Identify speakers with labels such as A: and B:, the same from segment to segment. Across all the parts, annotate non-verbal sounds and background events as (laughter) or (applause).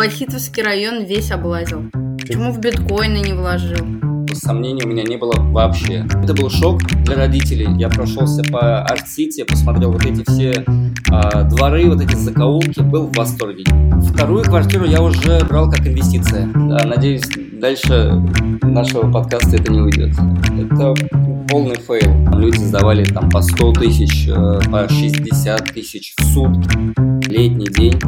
A: Вахитовский район весь облазил. Почему в биткоины не вложил?
B: Сомнений у меня не было вообще. Это был шок для родителей. Я прошелся по Арт-Сити, посмотрел вот эти все э, дворы, вот эти закоулки, был в восторге. Вторую квартиру я уже брал как инвестиция. Надеюсь, дальше нашего подкаста это не уйдет. Это полный фейл. Люди сдавали там по 100 тысяч, э, по 60 тысяч в сутки. Летний день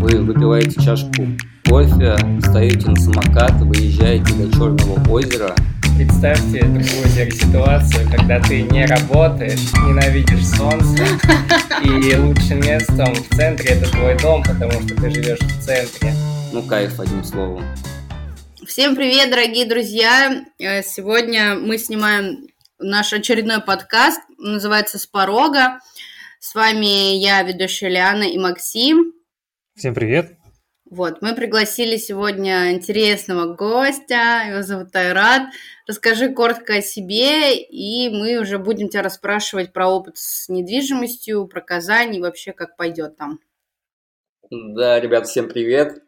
B: вы выпиваете чашку кофе, встаете на самокат, выезжаете до Черного озера.
C: Представьте другую теперь ситуацию, когда ты не работаешь, ненавидишь солнце, (laughs) и лучшим местом в центре это твой дом, потому что ты живешь в центре.
B: Ну, кайф, одним словом.
A: Всем привет, дорогие друзья! Э, сегодня мы снимаем наш очередной подкаст, называется «С порога». С вами я, ведущая Лиана и Максим.
D: Всем привет!
A: Вот, мы пригласили сегодня интересного гостя, его зовут Тайрат. Расскажи коротко о себе, и мы уже будем тебя расспрашивать про опыт с недвижимостью, про Казань и вообще как пойдет там.
B: Да, ребят, всем привет.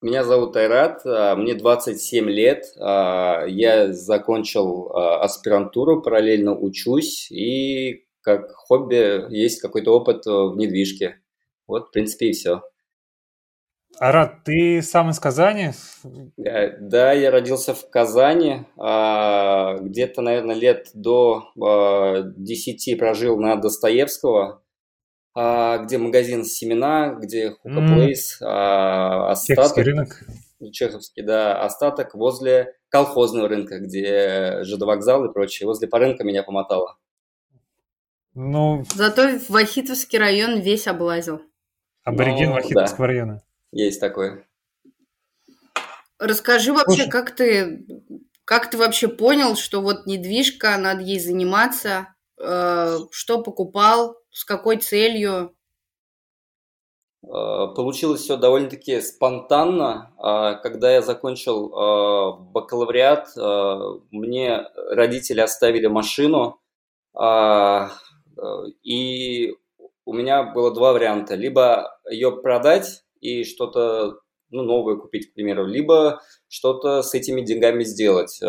B: А, меня зовут Тайрат, а, мне 27 лет. А, я закончил аспирантуру, параллельно учусь, и как хобби есть какой-то опыт в недвижке. Вот, в принципе, и все.
D: Арат, ты сам из Казани?
B: Да, я родился в Казани. А, где-то, наверное, лет до 10 а, прожил на Достоевского, а, где магазин «Семена», где Хука Плейс.
D: Остаток, рынок.
B: Чеховский, да. Остаток возле колхозного рынка, где ЖД вокзал и прочее. Возле по рынка меня помотало.
A: Ну... Зато Вахитовский район весь облазил.
D: Абориген ну, Вахитовского да. района.
B: Есть такое.
A: Расскажи вообще, Слушай. как ты, как ты вообще понял, что вот недвижка, надо ей заниматься, э, что покупал, с какой целью?
B: Э, получилось все довольно-таки спонтанно. А, когда я закончил э, бакалавриат, э, мне родители оставили машину, а, и у меня было два варианта. Либо ее продать и что-то ну, новое купить, к примеру, либо что-то с этими деньгами сделать.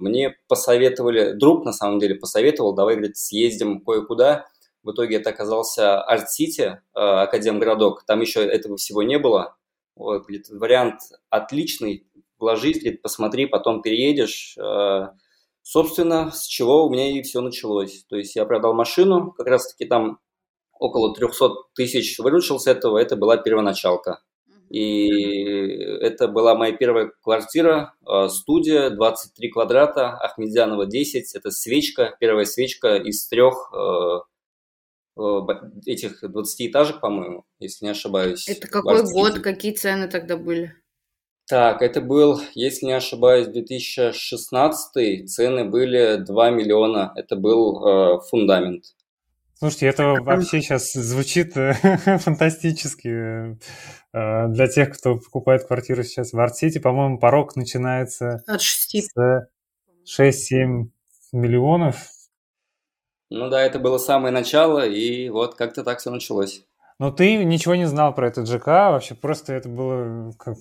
B: Мне посоветовали, друг на самом деле посоветовал, давай, говорит, съездим кое-куда. В итоге это оказался Арт-Сити, э, Академгородок. Там еще этого всего не было. Вот, говорит, вариант отличный, вложись, говорит, посмотри, потом переедешь. Э, собственно, с чего у меня и все началось. То есть я продал машину, как раз-таки там около 300 тысяч выручил с этого, это была первоначалка. И это была моя первая квартира, э, студия, 23 квадрата, Ахмедзянова 10, это свечка, первая свечка из трех этих 20 этажек, по-моему, если не ошибаюсь.
A: Это какой год, какие цены тогда были?
B: Так, это был, если не ошибаюсь, 2016, цены были 2 миллиона, это был э, фундамент.
D: Слушайте, это вообще сейчас звучит э, (laughs) фантастически. Э, для тех, кто покупает квартиру сейчас в Арт-Сити, по-моему, порог начинается
A: От 6.
D: с 6-7 миллионов.
B: Ну да, это было самое начало, и вот как-то так все началось.
D: Но ты ничего не знал про этот ЖК, вообще просто это было как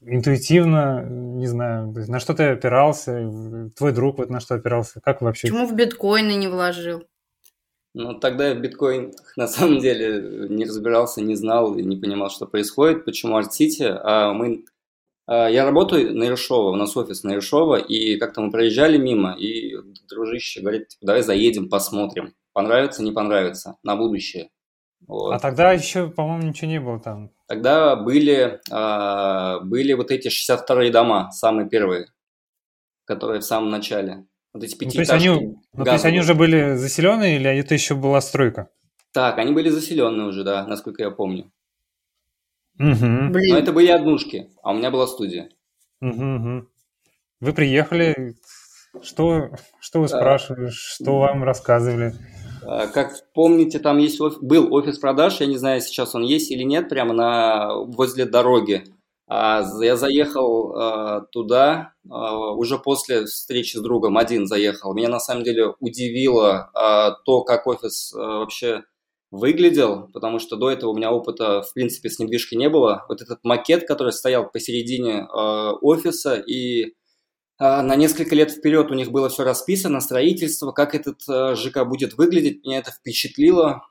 D: интуитивно, не знаю, на что ты опирался, твой друг вот на что опирался, как вообще?
A: Почему в биткоины не вложил?
B: Ну, тогда я в биткоин (laughs) на самом деле не разбирался, не знал, не понимал, что происходит, почему Арт-Сити. А мы, а я работаю на Ершова, у нас офис на Ершова, и как-то мы проезжали мимо, и дружище говорит, типа, давай заедем, посмотрим, понравится, не понравится, на будущее.
D: Вот. А тогда еще, по-моему, ничего не было там.
B: Тогда были, а, были вот эти 62-е дома, самые первые, которые в самом начале. Вот эти
D: ну, то, есть они, ну, то есть они уже были заселенные или это еще была стройка?
B: Так, они были заселенные уже, да, насколько я помню.
D: Угу.
B: Блин. Но это были однушки, а у меня была студия.
D: Угу, угу. Вы приехали, что, что вы спрашивали, что вам рассказывали?
B: А, как помните, там есть был офис продаж, я не знаю, сейчас он есть или нет, прямо на возле дороги. А, я заехал а, туда а, уже после встречи с другом, один заехал. Меня на самом деле удивило то, как офис вообще выглядел, потому что до этого у меня опыта, в принципе, с недвижкой не было. Вот этот макет, который стоял посередине э, офиса, и э, на несколько лет вперед у них было все расписано, строительство, как этот э, ЖК будет выглядеть, меня это впечатлило.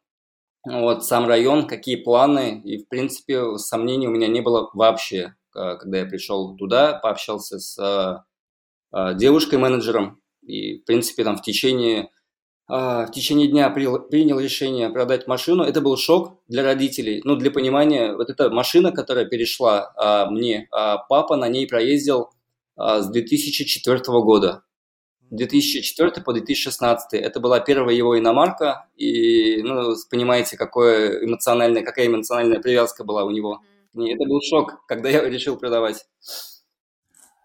B: Вот, сам район, какие планы, и, в принципе, сомнений у меня не было вообще, э, когда я пришел туда, пообщался с э, э, девушкой-менеджером, и, в принципе, там в течение в течение дня принял решение продать машину. Это был шок для родителей. Ну, для понимания, вот эта машина, которая перешла а, мне, а, папа на ней проездил а, с 2004 года. 2004 по 2016. Это была первая его иномарка, и, ну, понимаете, какое эмоциональное, какая эмоциональная привязка была у него. И это был шок, когда я решил продавать.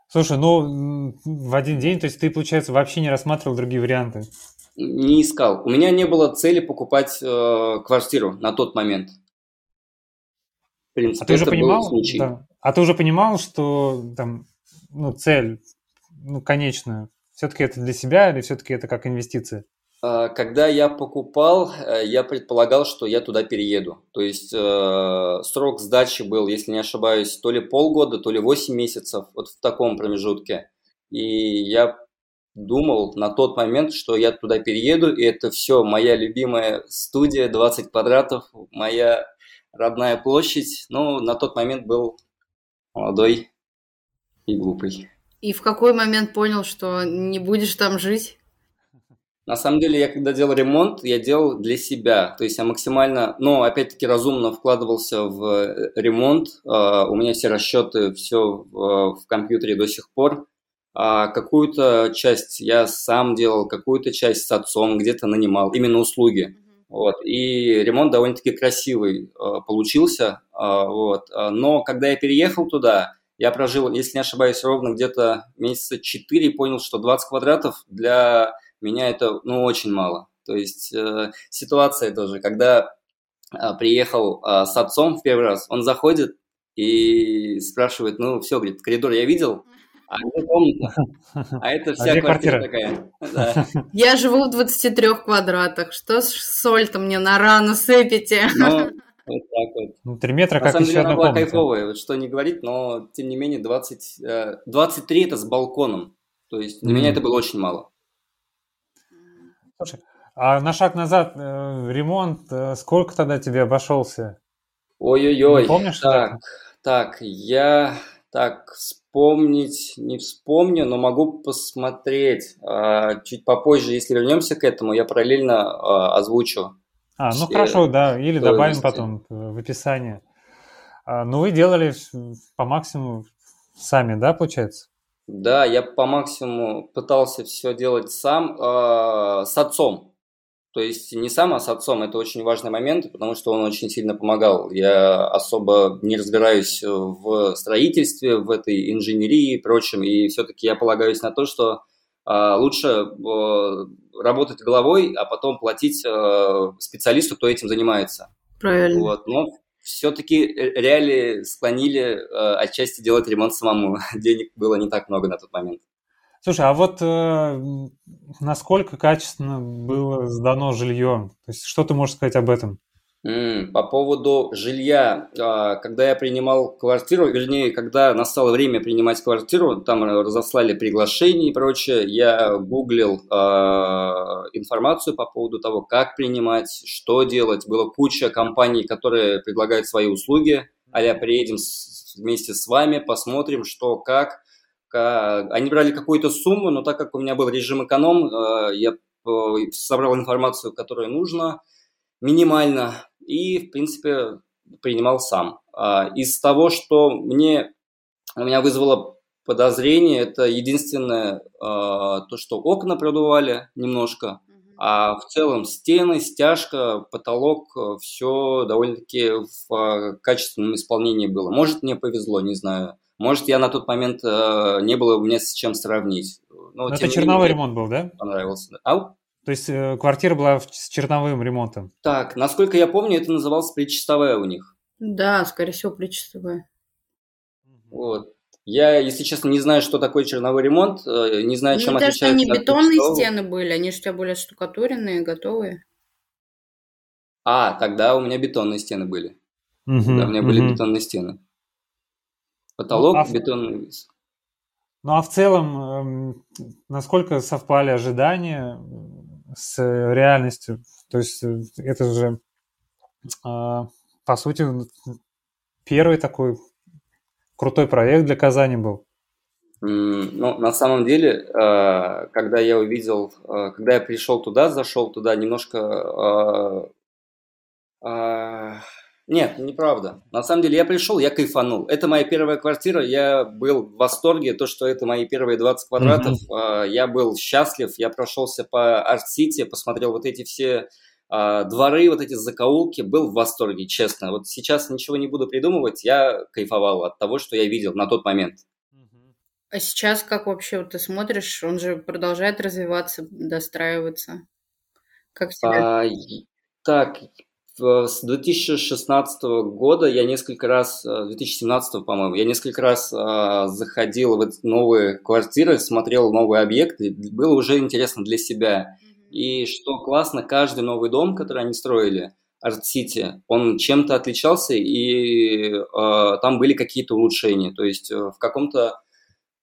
D: Слушай, ну, в один день, то есть ты, получается, вообще не рассматривал другие варианты?
B: Не искал. У меня не было цели покупать э, квартиру на тот момент.
D: В принципе, а ты уже понимал, да. А ты уже понимал, что там, ну, цель, ну, конечная, все-таки это для себя или все-таки это как инвестиция?
B: А, когда я покупал, э, я предполагал, что я туда перееду. То есть э, срок сдачи был, если не ошибаюсь, то ли полгода, то ли 8 месяцев, вот в таком промежутке. И я думал на тот момент, что я туда перееду, и это все моя любимая студия, 20 квадратов, моя родная площадь. Ну, на тот момент был молодой и глупый.
A: И в какой момент понял, что не будешь там жить?
B: На самом деле, я когда делал ремонт, я делал для себя. То есть я максимально, но опять-таки разумно вкладывался в э, ремонт. А, у меня все расчеты, все в компьютере до сих пор а какую-то часть я сам делал, какую-то часть с отцом где-то нанимал, именно услуги. Вот. И ремонт довольно-таки красивый э, получился. Э, вот. Но когда я переехал туда, я прожил, если не ошибаюсь, ровно где-то месяца 4 и понял, что 20 квадратов для меня это ну, очень мало. То есть э, ситуация тоже, когда э, приехал э, с отцом в первый раз, он заходит и спрашивает, ну все, говорит, коридор я видел, а это комната. (laughs) А это вся а квартира такая. (laughs) Да.
A: Я живу в 23 квадратах. Что с соль-то мне на рану сыпете? Ну, (laughs)
B: вот так вот.
D: Ну, 3 метра,
B: на
D: как
B: самом
D: еще
B: деле,
D: одна
B: она была
D: комната.
B: кайфовая, вот что не говорить, но тем не менее 20, 23 э, это с балконом. То есть для mm. меня это было очень мало.
D: Слушай, а на шаг назад э, ремонт, э, сколько тогда тебе обошелся?
B: Ой-ой-ой.
D: помнишь?
B: Так, так, я так вспомнить не вспомню, но могу посмотреть. А, чуть попозже, если вернемся к этому, я параллельно а, озвучу.
D: А, ну хорошо, да, или добавим потом в описание. А, ну вы делали по максимуму сами, да, получается?
B: Да, я по максимуму пытался все делать сам, с отцом. То есть не сам, а с отцом. Это очень важный момент, потому что он очень сильно помогал. Я особо не разбираюсь в строительстве, в этой инженерии и прочем. И все-таки я полагаюсь на то, что э, лучше э, работать головой, а потом платить э, специалисту, кто этим занимается.
A: Правильно.
B: Вот. Но все-таки реалии склонили э, отчасти делать ремонт самому. (laughs) Денег было не так много на тот момент.
D: Слушай, а вот э, насколько качественно было сдано жилье? То есть что ты можешь сказать об этом?
B: По поводу жилья, а, когда я принимал квартиру, вернее, когда настало время принимать квартиру, там разослали приглашения и прочее, я гуглил э, информацию по поводу того, как принимать, что делать. Было куча компаний, которые предлагают свои услуги, а я приедем вместе с вами, посмотрим, что, как. Они брали какую-то сумму, но так как у меня был режим эконом, э, я э, собрал информацию, которую нужно, минимально, и, в принципе, принимал сам. А, из того, что мне, у меня вызвало подозрение, это единственное, э, то, что окна продували немножко, а в целом стены, стяжка, потолок, все довольно-таки в качественном исполнении было. Может, мне повезло, не знаю. Может, я на тот момент э, не было у меня с чем сравнить.
D: Но, Но это черновой ремонт был, да?
B: Понравился. Ау?
D: То есть э, квартира была с черновым ремонтом?
B: Так, насколько я помню, это называлось причастовая у них.
A: Да, скорее всего, причастовая.
B: Вот. Я, если честно, не знаю, что такое черновой ремонт, э, не знаю, ну, чем
A: отличается. Они бетонные стены были, они же у тебя были штукатуренные, готовые.
B: А, тогда у меня бетонные стены были.
D: Мгм,
B: Да, у меня были
D: мгм.
B: бетонные стены. Потолок
D: а в-
B: бетонный.
D: Ну а в целом, эм, насколько совпали ожидания с реальностью? То есть э, это же, а, по сути, первый такой крутой проект для Казани был.
B: Ну, на самом деле, э, когда я увидел, э, когда я пришел туда, зашел туда, немножко... Нет, неправда. На самом деле я пришел, я кайфанул. Это моя первая квартира, я был в восторге, то, что это мои первые 20 квадратов. Э, Я был счастлив, я прошелся по Арт-Сити, посмотрел вот эти все э, дворы, вот эти закоулки, был в восторге, честно. Вот сейчас ничего не буду придумывать, я кайфовал от того, что я видел на тот момент.
A: А сейчас как вообще вот ты смотришь? Он же продолжает развиваться, достраиваться. Как?
B: А, и- так, в- с 2016 года я несколько раз, э, 2017, по-моему, я несколько раз а, заходил в эти новые квартиры, смотрел новые объекты, было уже интересно для себя. И что классно, каждый новый дом, который они строили, Арт-Сити, он чем-то отличался, и э, там были какие-то улучшения. То есть э, в каком-то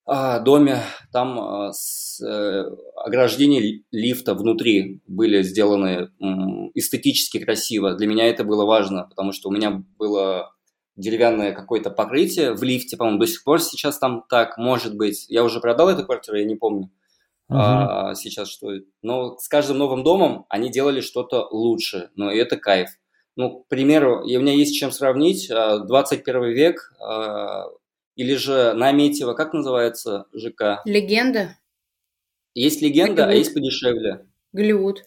B: доме там а, с, э, ограждения ли- лифта внутри были сделаны эстетически красиво. Для меня это было важно, потому что у меня было деревянное какое-то покрытие в лифте, по-моему, до сих пор сейчас там так, может быть. Я уже продал эту квартиру, я не помню
D: Мгм.
B: а, сейчас что. Но с каждым новым домом они делали что-то лучше, но и это кайф. Ну, к примеру, у меня есть чем сравнить. а, 21 век а, или же Наметьево, как называется ЖК?
A: Легенда?
B: Есть легенда, а
A: Голливуд.
B: есть подешевле.
A: Голливуд.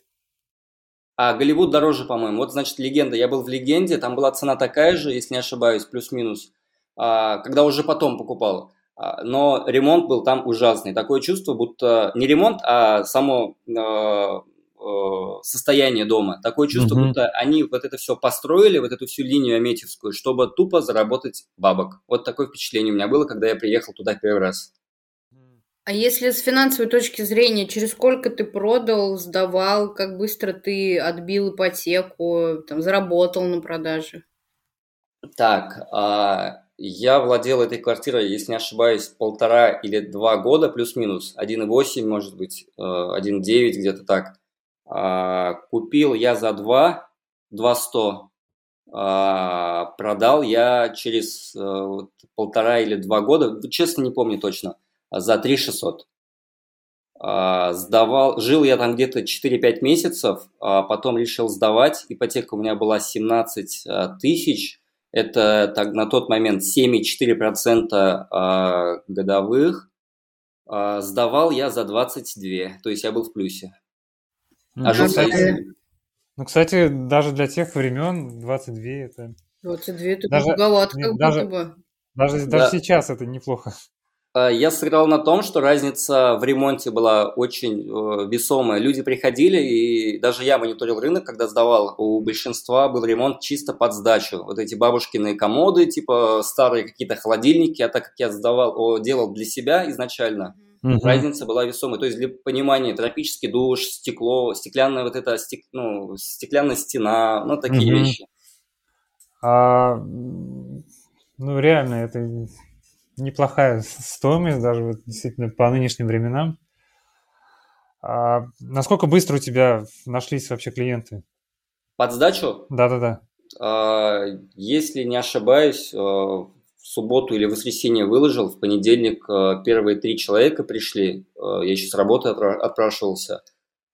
B: А Голливуд дороже, по-моему. Вот, значит, легенда. Я был в легенде, там была цена такая же, если не ошибаюсь, плюс-минус, а, когда уже потом покупал. А, Но ремонт был там ужасный. Такое чувство, будто не ремонт, а само э, э, состояние дома. Такое чувство,
D: Мгм.
B: будто они вот это все построили, вот эту всю линию Аметьевскую, чтобы тупо заработать бабок. Вот такое впечатление у меня было, когда я приехал туда первый раз.
A: А если с финансовой точки зрения, через сколько ты продал, сдавал, как быстро ты отбил ипотеку, там, заработал на продаже?
B: Так, а, я владел этой квартирой, если не ошибаюсь, полтора или два года, плюс-минус, 1,8, может быть, э, 1,9, где-то так. А, Купил я за 2, 200, а, продал я через э, полтора или два года, честно не помню точно, за 3 600. А, Сдавал, жил я там где-то 4-5 месяцев, потом решил сдавать. Ипотека у меня была 17 а, тысяч. Это так, на тот момент 7,4% а, годовых. Сдавал я за 22, то есть я был в плюсе.
D: Ну,
B: А жил
A: кстати,
D: Ну, кстати, даже для тех времен 22 это...
A: 22 это
D: Даже-
A: многовато,
D: нет,
A: как
D: даже-
A: будто бы.
D: Даже,
B: Да.
D: даже сейчас это неплохо.
B: А, Я сыграл на том, что разница в ремонте была очень э, весомая. Люди приходили, и даже я мониторил рынок, когда сдавал. У большинства был ремонт чисто под сдачу. Вот эти бабушкины комоды, типа старые какие-то холодильники, а так как я сдавал, о, делал для себя изначально,
D: Мгм.
B: разница была весомой. То есть для понимания тропический душ, стекло, стеклянная вот эта стек- ну, стеклянная стена, ну такие
D: Мгм.
B: вещи.
D: А, ну, реально, это неплохая стоимость, даже вот действительно по нынешним временам. А насколько быстро у тебя нашлись вообще клиенты?
B: Под сдачу
D: Да-да-да.
B: А, Если не ошибаюсь, в субботу или воскресенье выложил, в понедельник э, первые три человека пришли. Э, Я еще с работы отпра- отпрашивался.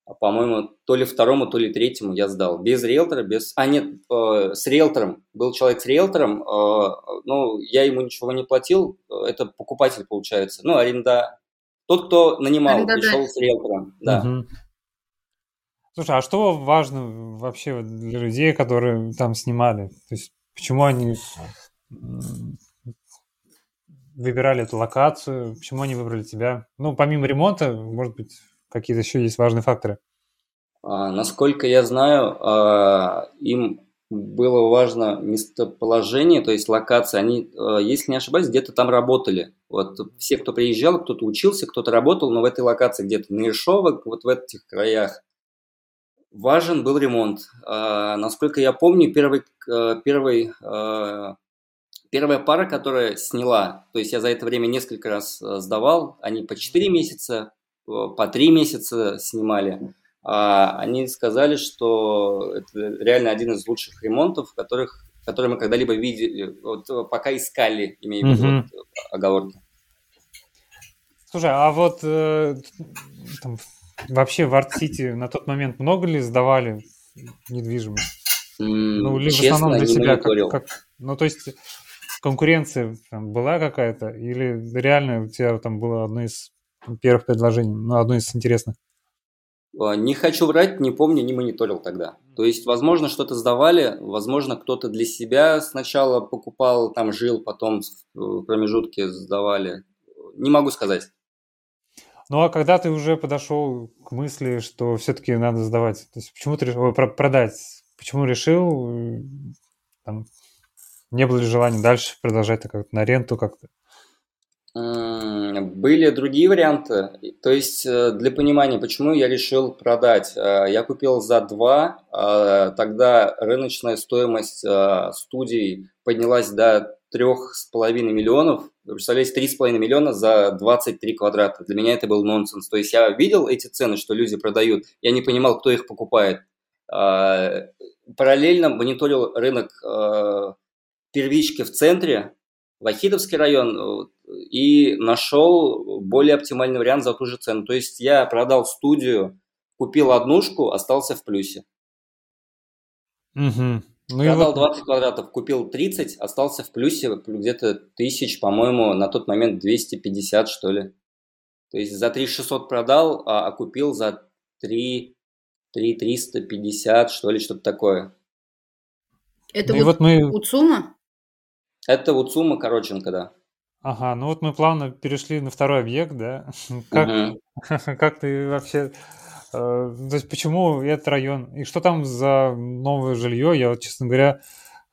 B: А, По-моему, то ли второму, то ли третьему я сдал. Без риэлтора, без... А, нет, э, с риэлтором. Был человек с риэлтором, э, ну, я ему ничего не платил. Это покупатель, получается. Ну, аренда... Тот, кто нанимал,
A: Арендодатель.
B: пришел с риэлтором. Да.
D: Мгм. Слушай, а что важно вообще для людей, которые там снимали? То есть почему они выбирали эту локацию, почему они выбрали тебя? Ну, помимо ремонта, может быть, какие-то еще есть важные факторы.
B: А, Насколько я знаю, а, им было важно местоположение, то есть локация. Они, а, если не ошибаюсь, где-то там работали. Вот все, кто приезжал, кто-то учился, кто-то работал, но в этой локации где-то на Иршово, вот в этих краях. важен был ремонт. Насколько я помню, первый, первый, первая пара, которая сняла, то есть я за это время несколько раз э, сдавал, они по 4 месяца, по 3 месяца снимали. А они сказали, что это реально один из лучших ремонтов, которых, которые мы когда-либо видели, вот, пока искали, имею в виду mm-hmm. вот, оговорки.
D: Слушай, а вот э, там, вообще в Арт-Сити на тот момент много ли сдавали недвижимость?
B: Mm, ну, либо честно, в основном для себя как, как...
D: Ну, то есть конкуренция там, была какая-то? Или реально у тебя там было одно из первых предложений, ну, одно из интересных?
B: А, не хочу врать, не помню, не мониторил тогда. То есть, возможно, что-то сдавали, возможно, кто-то для себя сначала покупал, там жил, потом в промежутке сдавали. Не могу сказать.
D: Ну а когда ты уже подошел к мысли, что все-таки надо сдавать, то есть почему ты решил продать, почему решил, там, не было ли желания дальше продолжать это как-то на ренту как-то?
B: Были другие варианты. То есть, э, для понимания, почему я решил продать. Э, я купил за 2, а тогда рыночная стоимость э, студий поднялась до 3,5 миллионов. Вы представляете, 3,5 миллиона за 23 квадрата. Для меня это был нонсенс. То есть я видел эти цены, что люди продают, я не понимал, кто их покупает. А, параллельно мониторил рынок первички в центре, Вахидовский район, и нашел более оптимальный вариант за ту же цену. То есть я продал студию, купил однушку, остался в плюсе.
D: Угу.
B: Ну Продал вот... 20 квадратов, купил 30, остался в плюсе где-то тысяч, по-моему, на тот момент 250, что ли. То есть за 3600 продал, а, а купил за 3, 3 350, что ли, что-то такое.
A: Это ну, вот, вот мы... Уцума?
B: Это Уцума Короченко, да.
D: Ага, ну вот мы плавно перешли на второй объект, да? (laughs) Как, угу. (laughs) как ты вообще... Э, то есть почему этот район? И что там за новое жилье? Я вот, честно говоря,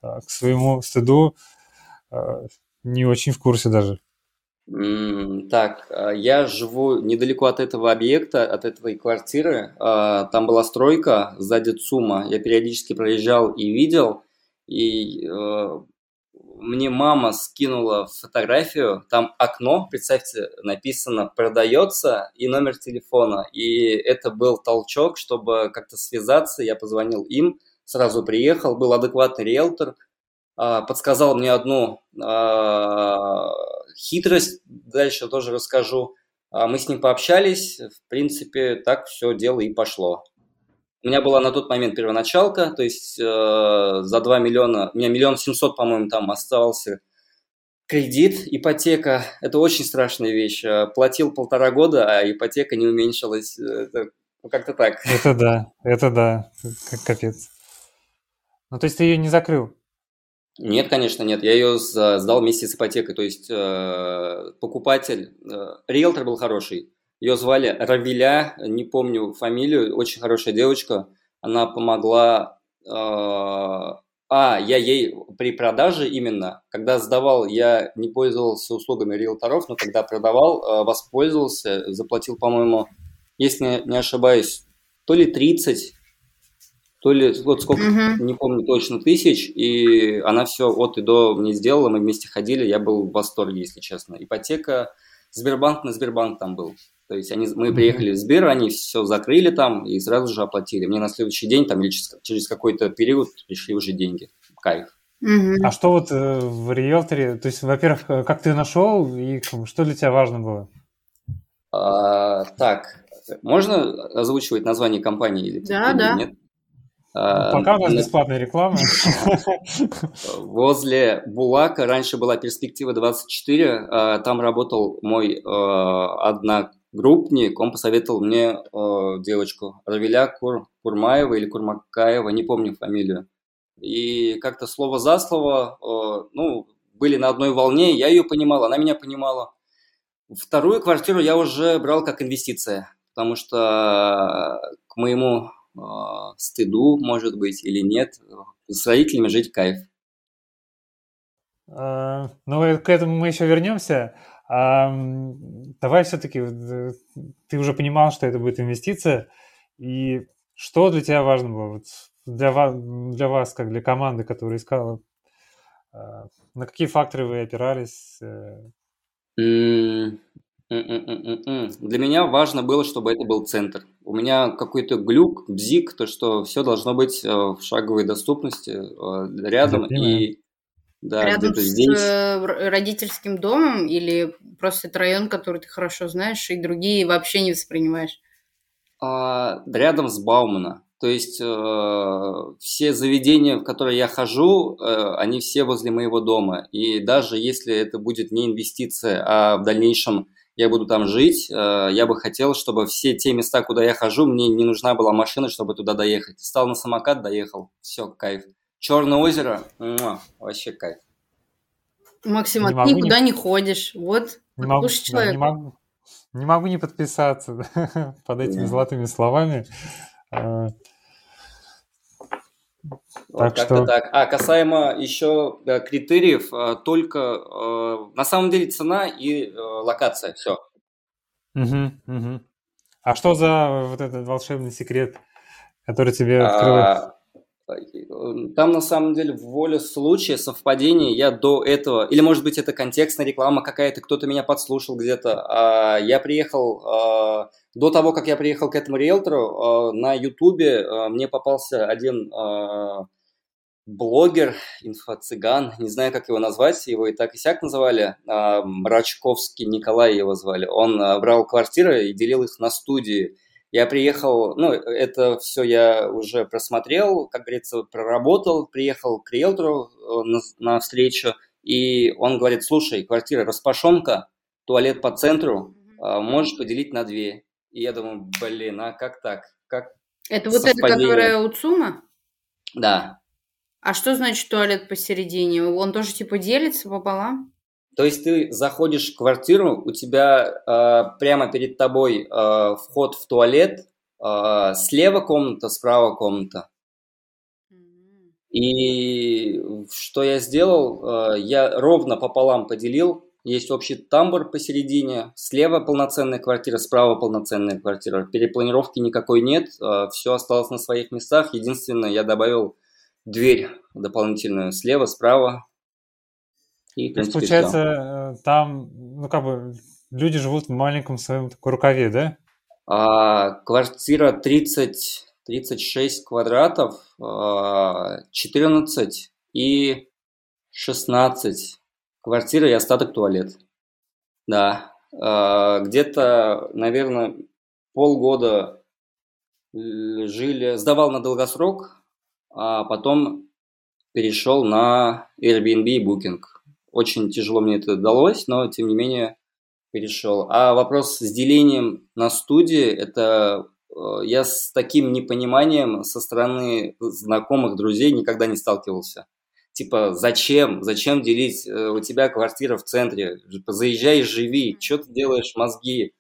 D: э, к своему стыду э, не очень в курсе даже.
B: Так, я живу недалеко от этого объекта, от этой квартиры. Там была стройка сзади ЦУМа. Я периодически проезжал и видел. И мне мама скинула фотографию, там окно, представьте, написано «продается» и номер телефона. И это был толчок, чтобы как-то связаться, я позвонил им, сразу приехал, был адекватный риэлтор, а, подсказал мне одну а, хитрость, дальше тоже расскажу. А, мы с ним пообщались, в принципе, так все дело и пошло. У меня была на тот момент первоначалка, то есть э, за 2 миллиона, у меня миллион семьсот, по-моему, там оставался кредит, ипотека. Это очень страшная вещь. Э, платил полтора года, а ипотека не уменьшилась. Это, ну, как-то так.
D: Это да, это да, капец. Ну, то есть ты ее не закрыл?
B: Нет, конечно, нет. Я ее сдал вместе с ипотекой. То есть э, покупатель, э, риэлтор был хороший, ее звали Равиля, не помню фамилию, очень хорошая девочка. Она помогла... Э, а, я ей при продаже именно, когда сдавал, я не пользовался услугами риэлторов, но когда продавал, э, воспользовался, заплатил, по-моему, если не ошибаюсь, то ли 30, то ли вот сколько, uh-huh. не помню точно, тысяч, и она все от и до мне сделала, мы вместе ходили, я был в восторге, если честно. Ипотека, Сбербанк на Сбербанк там был. То есть они, мы приехали в Сбер, они все закрыли там и сразу же оплатили. Мне на следующий день, там, или через, через какой-то период пришли уже деньги. Кайф.
D: А что вот э, в риэлторе, то есть, во-первых, э, как ты нашел и что для тебя важно было?
B: А, так, можно озвучивать название компании или,
A: да, или да. нет?
D: А, Пока у нас бесплатная реклама. (laughs)
B: Возле Булака раньше была перспектива 24, а, там работал мой э, одна группник, он посоветовал мне э, девочку Равиля Кур, Курмаева или Курмакаева, не помню фамилию. И как-то слово за слово, э, ну, были на одной волне, я ее понимал, она меня понимала. Вторую квартиру я уже брал как инвестиция, потому что к моему э, стыду, может быть, или нет, с родителями жить кайф.
D: А, ну, к этому мы еще вернемся. А, давай все-таки, э, ты уже понимал, что это будет инвестиция, и что для тебя важно было? Вот для, вас, для вас, как для команды, которая искала, э, на какие факторы вы опирались? Э?
B: Для меня важно было, чтобы это был центр. У меня какой-то глюк, бзик, то, что все должно быть в шаговой доступности рядом. И
A: да, Рядом с здесь. Э, родительским домом или просто это район, который ты хорошо знаешь, и другие вообще не воспринимаешь?
B: А, рядом с Баумана. То есть э, все заведения, в которые я хожу, э, они все возле моего дома. И даже если это будет не инвестиция, а в дальнейшем я буду там жить, э, я бы хотел, чтобы все те места, куда я хожу, мне не нужна была машина, чтобы туда доехать. Стал на самокат, доехал. Все, кайф. Черное озеро, муа, вообще кайф.
A: Максим, а ты никуда не... не ходишь. Вот,
D: не могу, человек. Да, не, могу, не могу не подписаться (laughs) под этими золотыми словами. А,
B: вот так что... так. А касаемо еще да, критериев, а, только а, на самом деле цена и локация, все.
D: Угу, угу. А что за вот этот волшебный секрет, который тебе открывает?
B: Там на самом деле воля случая, совпадение. Я до этого, или может быть это контекстная реклама какая-то, кто-то меня подслушал где-то. А, я приехал, а, до того, как я приехал к этому риэлтору, а, на ютубе мне попался один блогер, инфо-цыган, не знаю, как его назвать, его и так и сяк называли, Мрачковский Николай его звали. Он брал квартиры и делил их на студии. Я приехал, ну, это все я уже просмотрел, как говорится, проработал, приехал к риэлтору э, на, на встречу, и он говорит, слушай, квартира распашонка, туалет по центру, а, можешь поделить на две. И я думаю, блин, а как так? Как
A: это вот эта, которая у ЦУМа?
B: Да.
A: А что значит туалет посередине? Он тоже типа делится пополам?
B: То есть ты заходишь в квартиру, у тебя э, прямо перед тобой э, вход в туалет, э, слева комната, справа комната. И что я сделал? Э, я ровно пополам поделил. Есть общий тамбур посередине, слева полноценная квартира, справа полноценная квартира. Перепланировки никакой нет, э, все осталось на своих местах. Единственное, я добавил дверь дополнительную слева, справа,
D: и, То есть, получается, все. Э, там, ну, как бы, люди живут в маленьком своем такой рукаве, да?
B: А, квартира 30, 36 квадратов, 14 а, и 16 квартира и остаток туалет. Да. А, где-то, наверное, полгода жили, сдавал на долгосрок, а потом перешел на Airbnb и Booking. Очень тяжело мне это далось, но тем не менее перешел. А вопрос с делением на студии, это э, я с таким непониманием со стороны знакомых, друзей никогда не сталкивался. Типа, зачем? Зачем делить? Э, у тебя квартира в центре. Заезжай живи. Что ты делаешь, мозги?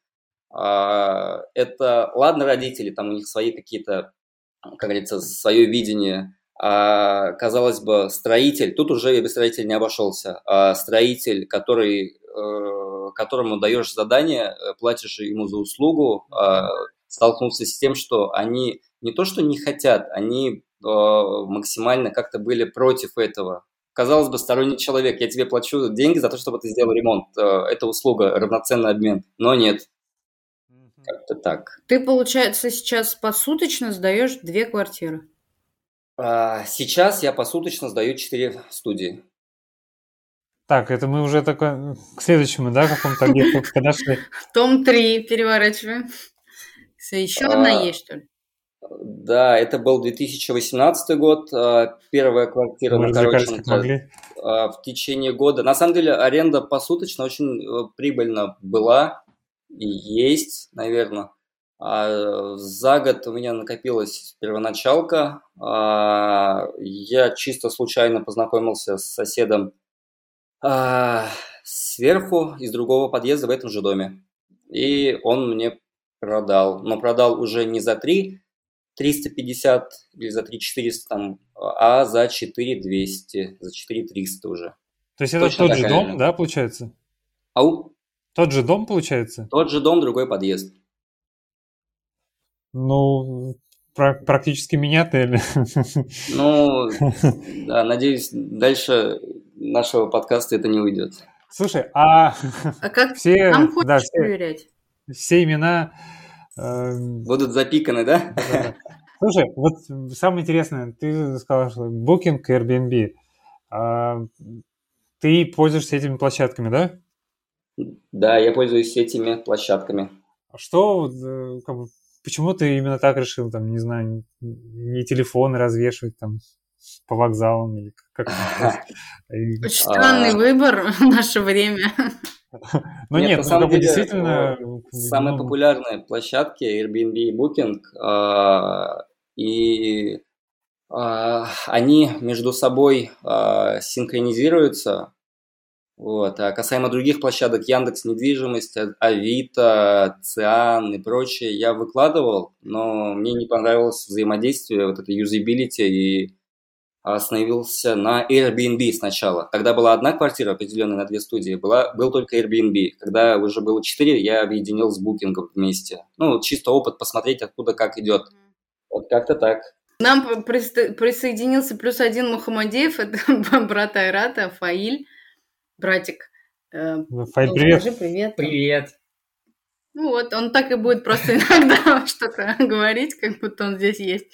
B: А, это, ладно, родители, там у них свои какие-то, как говорится, свое видение а, казалось бы, строитель, тут уже я без строителя не обошелся, а строитель, который, э, которому даешь задание, э, платишь ему за услугу, а, столкнулся с тем, что они не то что не хотят, они а, максимально как-то были против этого. Казалось бы, сторонний человек, я тебе плачу деньги за то, чтобы ты сделал ремонт. Это услуга, равноценный обмен. Но нет, как-то так.
A: Ты, получается, сейчас посуточно сдаешь две квартиры?
B: А, сейчас я посуточно сдаю 4 студии.
D: Так, это мы уже такой к следующему, да, какому-то объекту подошли.
A: Том 3 переворачиваем. Еще одна а, есть, что ли?
B: Да, это был 2018 год, а, первая квартира на Короченко в течение года. На самом деле аренда посуточно очень э, прибыльно была и есть, наверное. А за год у меня накопилась первоначалка. А, я чисто случайно познакомился с соседом а, сверху из другого подъезда в этом же доме. И он мне продал. Но продал уже не за 3 350 или за 3 400 там, а за 4 200, за 4 300 уже.
D: То есть это Точно тот же дом, да, получается?
B: Ау?
D: Тот же дом, получается?
B: Тот же дом, другой подъезд.
D: Ну, практически меня ты. (laughs)
B: Ну, да, надеюсь, дальше нашего подкаста это не уйдет.
D: Слушай, а,
A: а как все, нам хочешь да, все, проверять?
D: Все имена...
B: Э, Будут запиканы, да? (laughs)
D: Слушай, вот самое интересное, ты сказал, что Booking, Airbnb. А, ты пользуешься этими площадками, да?
B: Да, я пользуюсь этими площадками.
D: А что, э, как бы, почему ты именно так решил, там, не знаю, не телефоны развешивать там по вокзалам или как? (laughs)
A: Очень странный выбор в наше время. (laughs)
D: Ну нет, на самом деле, действительно...
B: Самые популярные площадки Airbnb и Booking, а, и а, они между собой синхронизируются, вот. А касаемо других площадок, Яндекс Недвижимость, а, Авито, Циан и прочее, я выкладывал, но мне не понравилось взаимодействие, вот это юзабилити, и остановился на Airbnb сначала. Тогда была одна квартира, определенная на две студии, была, был только Airbnb. Когда уже было четыре, я объединил с Booking вместе. Ну, чисто опыт посмотреть, откуда как идет. Вот как-то так.
A: Нам присоединился плюс один Мухаммадеев, это (laughs) брат Айрата, Фаиль братик.
D: Э, ну, привет.
A: Скажи привет.
C: Привет.
A: Ну вот, он так и будет просто иногда (laughs) что-то говорить, как будто он здесь есть.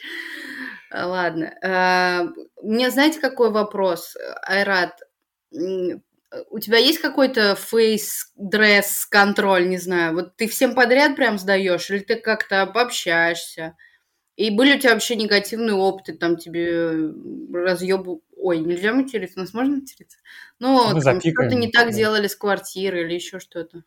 A: Э, ладно. Э, мне знаете, какой вопрос, Айрат? У тебя есть какой-то фейс-дресс контроль, не знаю? Вот ты всем подряд прям сдаешь, или ты как-то пообщаешься? И были у тебя вообще негативные опыты, там тебе разъебу... Ой, нельзя материться, нас можно материться? Ну, что-то не так делали с квартирой или еще что-то.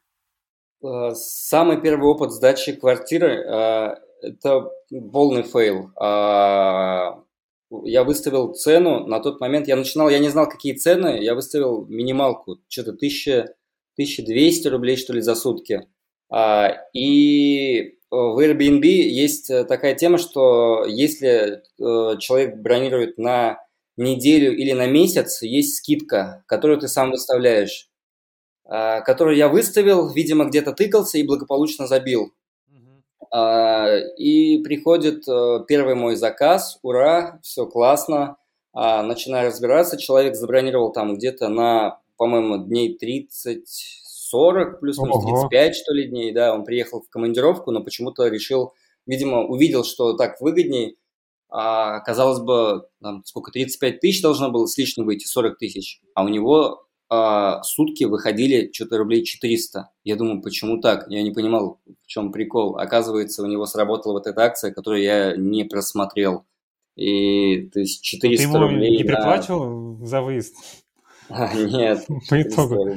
B: Э, самый первый опыт сдачи квартиры э, – это полный фейл. А, я выставил цену на тот момент, я начинал, я не знал, какие цены, я выставил минималку, что-то 1000, 1200 рублей, что ли, за сутки. А, и в Airbnb есть э, такая тема, что если э, человек бронирует на неделю или на месяц, есть скидка, которую ты сам выставляешь, а, которую я выставил, видимо, где-то тыкался и благополучно забил. А, и приходит э, первый мой заказ, ура, все классно, начинаю разбираться, человек забронировал там где-то на, по-моему, дней 30 40 плюс-минус 35, что ли, дней, да, он приехал в командировку, но почему-то решил, видимо, увидел, что так выгодней, а, казалось бы, там, сколько, 35 тысяч должно было с лишним выйти, 40 тысяч, а у него а, сутки выходили что-то рублей 400. Я думаю, почему так? Я не понимал, в чем прикол. Оказывается, у него сработала вот эта акция, которую я не просмотрел. И, то есть, 400 Ты ему рублей
D: не приплачивал на... за выезд? (laughs)
B: А, нет.
D: По итогу.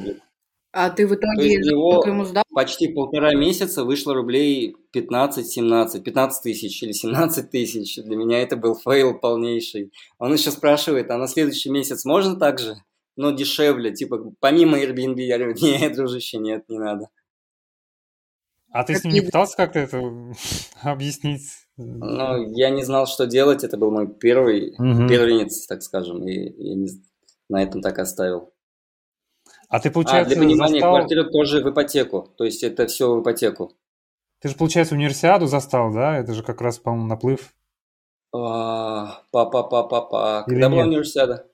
A: А ты в итоге
B: него ему сдал? почти полтора месяца вышло рублей 15-17, 15 тысяч или 17 тысяч. Для меня это был фейл полнейший. Он еще спрашивает, а на следующий месяц можно так же? Но дешевле, типа помимо Airbnb. Я говорю, (laughs) нет, дружище, нет, не надо.
D: А ты с ним не пытался как-то это (laughs) объяснить?
B: Ну, я не знал, что делать. Это был мой первый угу. первенец, так скажем. И я не, на этом так оставил.
D: А ты, получается,
B: а, для понимания, застал... квартира тоже в ипотеку. То есть это все в ипотеку.
D: Ты же, получается, универсиаду застал, да? Это же как раз, по-моему, наплыв.
B: Па-па-па-па-па. Когда была универсиада?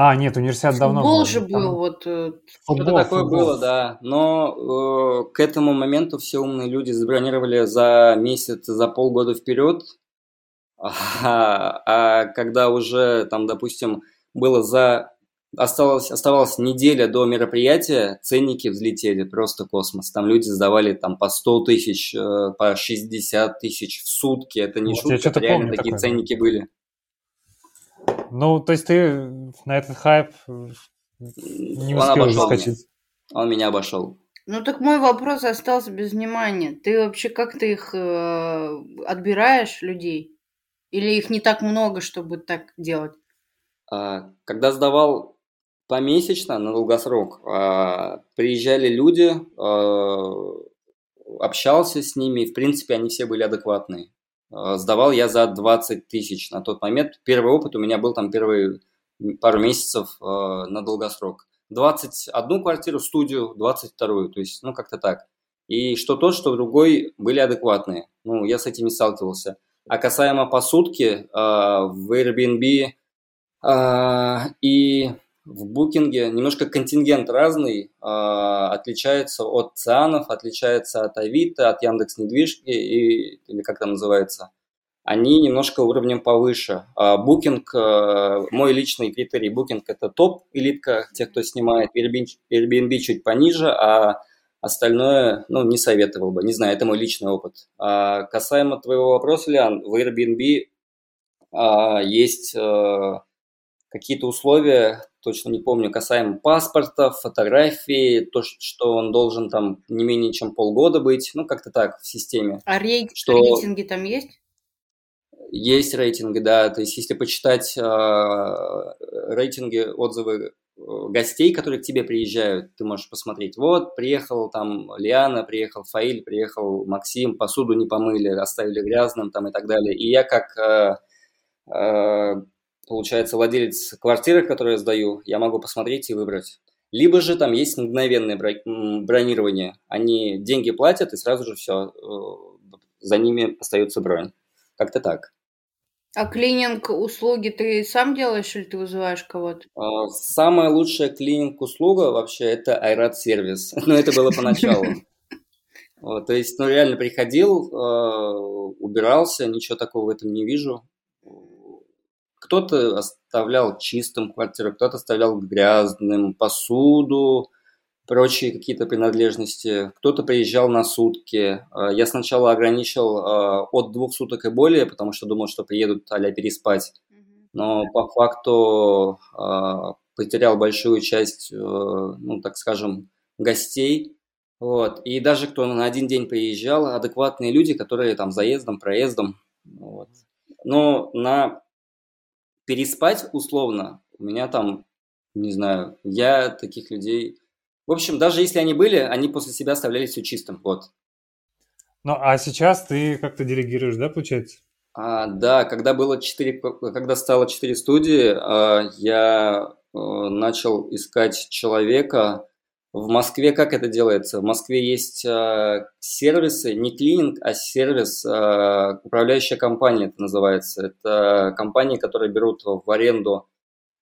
D: А, нет, универсиад давно
A: Футбол же был, Там... вот...
B: Э, Что-то такое футбол. было, да. Но э, к этому моменту все умные люди забронировали за месяц, за полгода вперед. (laughs) А, а когда уже, там, допустим, было за Осталось, оставалась неделя до мероприятия, ценники взлетели, просто космос. Там люди сдавали там по 100 тысяч, э, по 60 тысяч в сутки. Это не вот шутка, это реально такие такое. ценники были.
D: Ну, то есть ты на этот хайп не Он успел заскочить?
B: Он меня обошел.
A: Ну так мой вопрос остался без внимания. Ты вообще как ты их э, отбираешь, людей? Или их не так много, чтобы так делать?
B: А, когда сдавал помесячно на долгосрок. А, приезжали люди, а, общался с ними, в принципе, они все были адекватные. А, сдавал я за 20 тысяч на тот момент. Первый опыт у меня был там первые пару месяцев на долгосрок. 21 квартиру, студию, 22, то есть, ну, как-то так. И что тот, что другой были адекватные. Ну, я с этим не сталкивался. А касаемо посудки, в Airbnb и в букинге немножко контингент разный, отличается от цианов, отличается от Авито, от Яндекс Недвижки и, или как там называется они немножко уровнем повыше. Букинг, э, мой личный критерий букинг – это топ, элитка, тех, кто снимает. Airbnb чуть пониже, а остальное, ну, не советовал бы. Не знаю, это мой личный опыт. А касаемо твоего вопроса, Лиан, в Airbnb а, есть а, какие-то условия, точно не помню, касаемо паспорта, фотографии, то, что он должен там не менее чем полгода быть, ну, как-то так в системе.
A: А рейд, что... рейтинги там есть?
B: Есть рейтинги, да. То есть, если почитать э, рейтинги, отзывы э, гостей, которые к тебе приезжают, ты можешь посмотреть. Вот, приехал там Лиана, приехал Фаиль, приехал Максим, посуду не помыли, оставили грязным там и так далее. И я как, э, э, получается, владелец квартиры, которую я сдаю, я могу посмотреть и выбрать. Либо же там есть мгновенное бронирование. Они деньги платят, и сразу же все, э, за ними остается бронь. Как-то так.
A: А клининг услуги ты сам делаешь или ты вызываешь кого-то?
B: А, самая лучшая клининг-услуга вообще это Айрат-сервис. (laughs) Но это было поначалу. То есть, ну, реально приходил, а, убирался, ничего такого в этом не вижу. Кто-то оставлял чистым квартиру, кто-то оставлял грязным посуду, прочие какие-то принадлежности. Кто-то приезжал на сутки. А, я сначала ограничил а, от двух суток и более, потому что думал, что приедут а переспать. Но по факту а, потерял большую часть, э, ну, так скажем, гостей. Вот. И даже кто на один день приезжал, адекватные люди, которые там заездом, проездом. Вот. Но на переспать условно у меня там, не знаю, я таких людей в общем, даже если они были, они после себя оставляли все чистым. Вот.
D: Ну, а сейчас ты как-то делегируешь, да, получается?
B: А, да, когда было 4, когда стало 4 студии, а, я а, начал искать человека. В Москве как это делается? В Москве есть а, сервисы, не клининг, а сервис, а, управляющая компания это называется. Это компании, которые берут в аренду,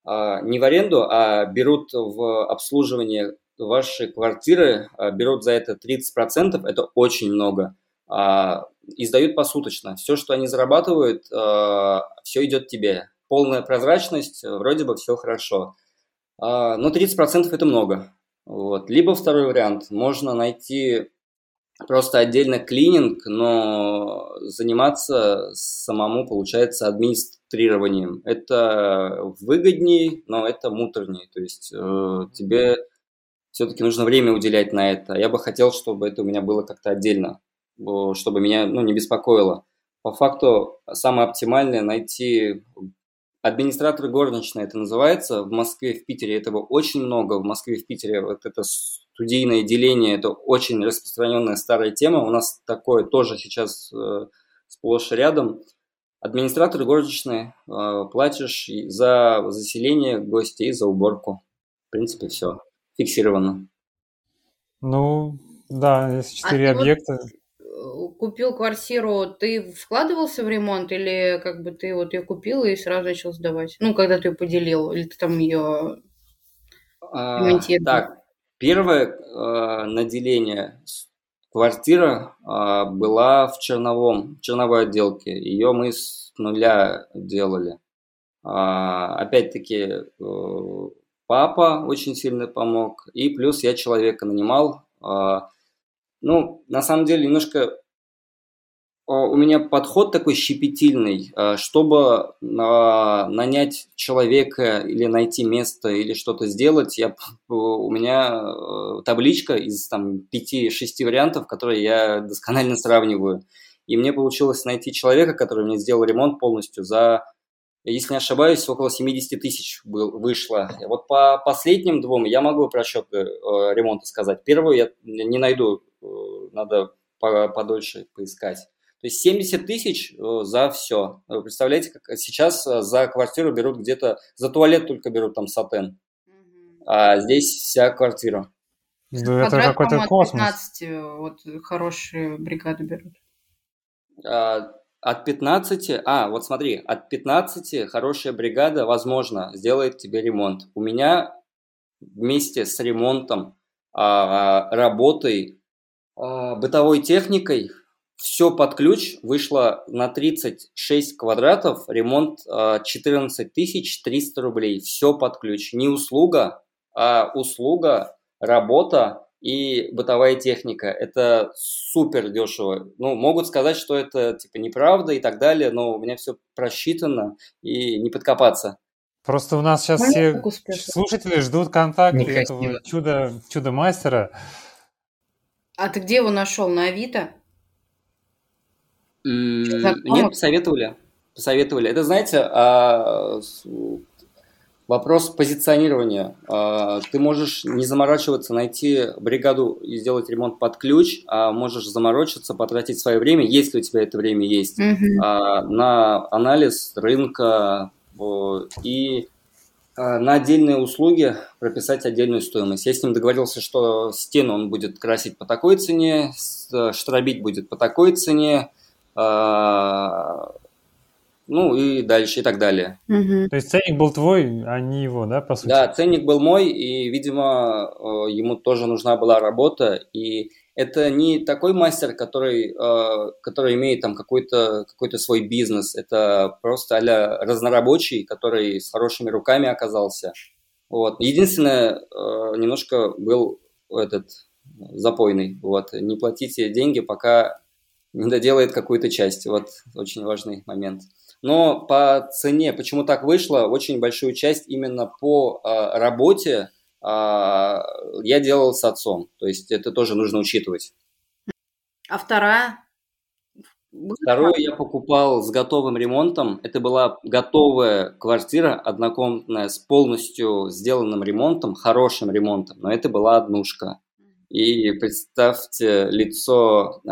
B: а, не в аренду, а берут в обслуживание ваши квартиры а, берут за это 30%, это очень много, а, и сдают посуточно. Все, что они зарабатывают, а, все идет тебе. Полная прозрачность, вроде бы все хорошо. Но 30% это много. Вот. Либо второй вариант, можно найти просто отдельно клининг, но заниматься самому, получается, администрированием. Это выгоднее, но это муторнее. То есть э, тебе все-таки нужно время уделять на это. Я бы хотел, чтобы это у меня было как-то отдельно, чтобы меня ну, не беспокоило. По факту самое оптимальное найти администратор горничной это называется. В Москве, в Питере этого очень много. В Москве, в Питере вот это студийное деление, это очень распространенная старая тема. У нас такое тоже сейчас э, сплошь рядом. Администратор горничной э, платишь за заселение гостей, за уборку. В принципе, все фиксированно.
D: Ну, да, если четыре а объекта.
A: Вот купил квартиру, ты вкладывался в ремонт или как бы ты вот ее купил и сразу начал сдавать? Ну, когда ты ее поделил, или ты там ее
B: а, ремонтировал? Так, первое э, наделение квартира э, была в черновом, черновой отделке. Ее мы с нуля делали. А, опять-таки, э, Папа очень сильно помог, и плюс я человека нанимал. А, ну, на самом деле, немножко а, у меня подход такой щепетильный, а, чтобы нанять человека или найти место или что-то сделать, я, у меня табличка из там 5-6 вариантов, которые я досконально сравниваю. И мне получилось найти человека, который мне сделал ремонт полностью за если не ошибаюсь, около 70 тысяч был, вышло. Вот по последним двум я могу про счет э, ремонта сказать. Первую я не найду, надо подольше поискать. То есть 70 тысяч э, за все. Вы представляете, как сейчас э, за квартиру берут где-то, за туалет только берут там сатен. А здесь вся квартира.
A: Ну, это какой-то космос. 15 вот хорошие бригады берут.
B: А, от 15, а, вот смотри, от 15 хорошая бригада, возможно, сделает тебе ремонт. У меня вместе с ремонтом, а, работой, бытовой техникой все под ключ вышло на 36 квадратов, ремонт 14 300 рублей. Все под ключ. Не услуга, а услуга, работа и бытовая техника. Это супер дешево. Ну, могут сказать, что это типа неправда и так далее, но у меня все просчитано и не подкопаться.
D: Просто у нас сейчас все слушатели ждут контакт этого чудо, чудо-мастера.
A: А ты где его нашел? На Авито?
B: Нет, посоветовали. Посоветовали. Это, знаете, а, вопрос позиционирования. А, ты можешь не заморачиваться, найти бригаду и сделать ремонт под ключ, а можешь заморочиться, потратить свое время, если у тебя это время есть, mm на анализ рынка и на отдельные услуги прописать отдельную стоимость. Я с ним договорился, что стену он будет красить по такой цене, штробить будет по такой цене, а, ну и дальше и так далее.
D: Угу. То есть ценник был твой, а не его, да, по сути?
B: Да, ценник был мой, и, видимо, э, ему тоже нужна была работа, и это не такой мастер, который, э, который имеет там какой-то какой свой бизнес, это просто а разнорабочий, который с хорошими руками оказался. Вот. Единственное, э, немножко был этот запойный, вот, не платите деньги, пока не доделает какую-то часть. Вот очень важный момент. Но по цене, почему так вышло, очень большую часть именно по э, работе я делал с отцом. То есть это тоже нужно учитывать.
A: А вторая?
B: Вторую я покупал с готовым ремонтом. Это была готовая квартира, однокомнатная, с полностью сделанным ремонтом, хорошим ремонтом. Но это была однушка. И представьте лицо, э,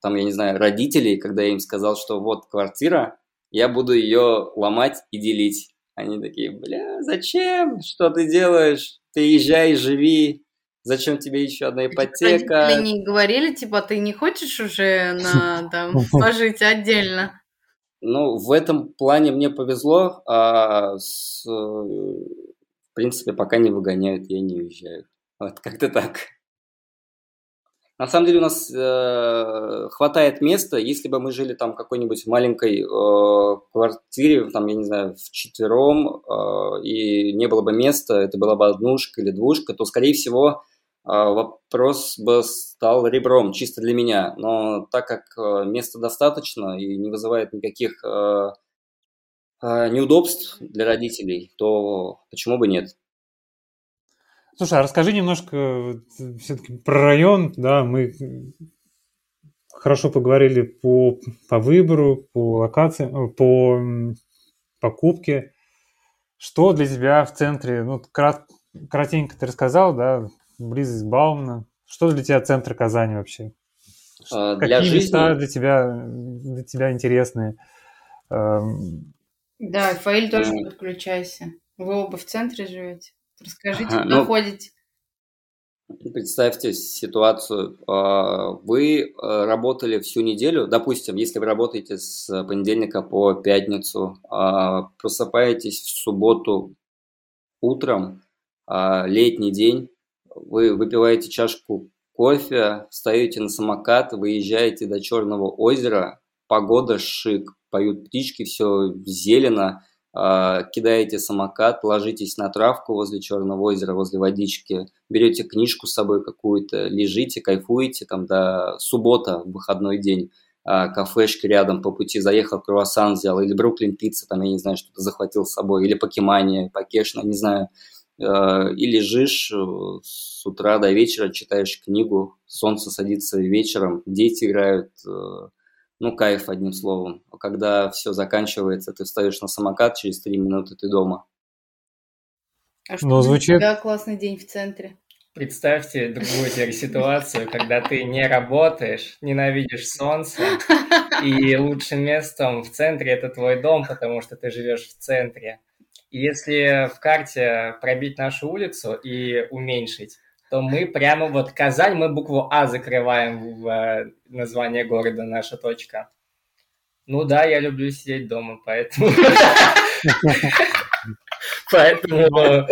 B: там, я не знаю, родителей, когда я им сказал, что вот квартира, я буду ее ломать и делить. Они такие, бля, зачем? Что ты делаешь? Ты езжай, живи. Зачем тебе еще одна ипотека?
A: Родители не говорили, типа, ты не хочешь уже на, (laughs) там, пожить отдельно?
B: Ну, в этом плане мне повезло, а с, в принципе, пока не выгоняют, я не уезжаю. Вот как-то так. На самом деле у нас э, хватает места, если бы мы жили там в какой-нибудь маленькой э, квартире, там, я не знаю, в четвером, э, и не было бы места, это была бы однушка или двушка, то, скорее всего, э, вопрос бы стал ребром чисто для меня. Но так как э, места достаточно и не вызывает никаких э, э, неудобств для родителей, то почему бы нет?
D: Слушай, а расскажи немножко все-таки про район, да, мы хорошо поговорили по, по выбору, по локации, э, по покупке. Что для тебя в центре, ну, крат, кратенько ты рассказал, да, близость Баумна. Что для тебя центр Казани вообще? А, для Какие жизни... места для тебя, для тебя интересные?
A: Эм, да, Фаиль тоже подключайся. Вы оба в центре живете? Расскажите, ага, куда ну, ходите?
B: Представьте ситуацию. А, вы а, работали всю неделю, допустим, если вы работаете с понедельника по пятницу, а, просыпаетесь в субботу утром, летний день, вы выпиваете чашку кофе, встаете на самокат, выезжаете до Черного озера, погода шик, поют птички, все зелено, а, кидаете самокат, ложитесь на травку возле Черного озера, возле водички, берете книжку с собой какую-то, лежите, кайфуете, там до суббота, выходной день, а, кафешки рядом по пути заехал, круассан взял, или Бруклин пицца, там, я не знаю, что-то захватил с собой, или покемания, покешно, не знаю, а, и лежишь э, с утра до вечера, читаешь книгу, солнце садится вечером, дети играют, э, ну, кайф, одним словом. Когда все заканчивается, ты встаешь на самокат, через три минуты ты дома.
A: А что ну, звучит... у тебя классный день в центре?
C: Представьте другую теперь ситуацию, когда ты не работаешь, ненавидишь солнце, (laughs) и лучшим местом в центре это твой дом, потому что ты живешь в центре. И если в карте пробить нашу улицу и уменьшить, то мы прямо вот Казань, мы букву А закрываем в э, название города, наша точка. Ну да, я люблю сидеть дома, поэтому... Поэтому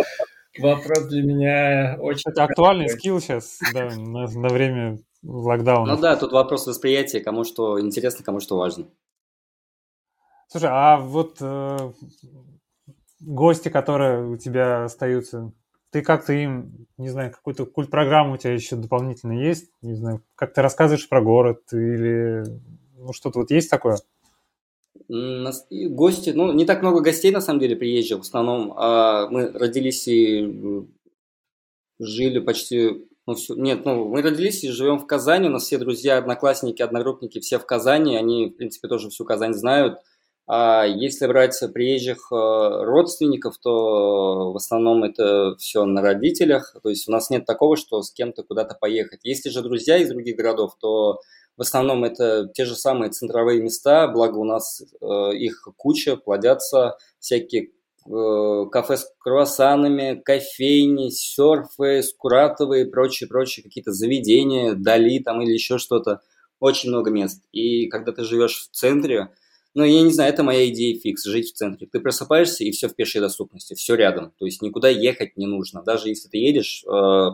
C: вопрос для меня очень...
D: Это актуальный скилл сейчас, да, на, на время локдауна.
B: Ну да, тут вопрос восприятия, кому что интересно, кому что важно.
D: Слушай, а вот э, гости, которые у тебя остаются, ты как-то им, не знаю, какую-то культ-программу у тебя еще дополнительно есть? Не знаю, как ты рассказываешь про город или ну, что-то вот есть такое?
B: Гости, ну, не так много гостей, на самом деле, приезжих. В основном а, мы родились и жили почти... Ну, все, нет, ну, мы родились и живем в Казани. У нас все друзья, одноклассники, одногруппники все в Казани. Они, в принципе, тоже всю Казань знают. А если брать приезжих э, родственников, то в основном это все на родителях. То есть у нас нет такого, что с кем-то куда-то поехать. Если же друзья из других городов, то в основном это те же самые центровые места, благо у нас э, их куча, плодятся всякие э, кафе с круассанами, кофейни, серфы, скуратовые и прочие-прочие какие-то заведения, Дали там или еще что-то. Очень много мест. И когда ты живешь в центре, ну, я не знаю, это моя идея фикс, жить в центре. Ты просыпаешься, и все в пешей доступности, все рядом. То есть никуда ехать не нужно. Даже если ты едешь, э,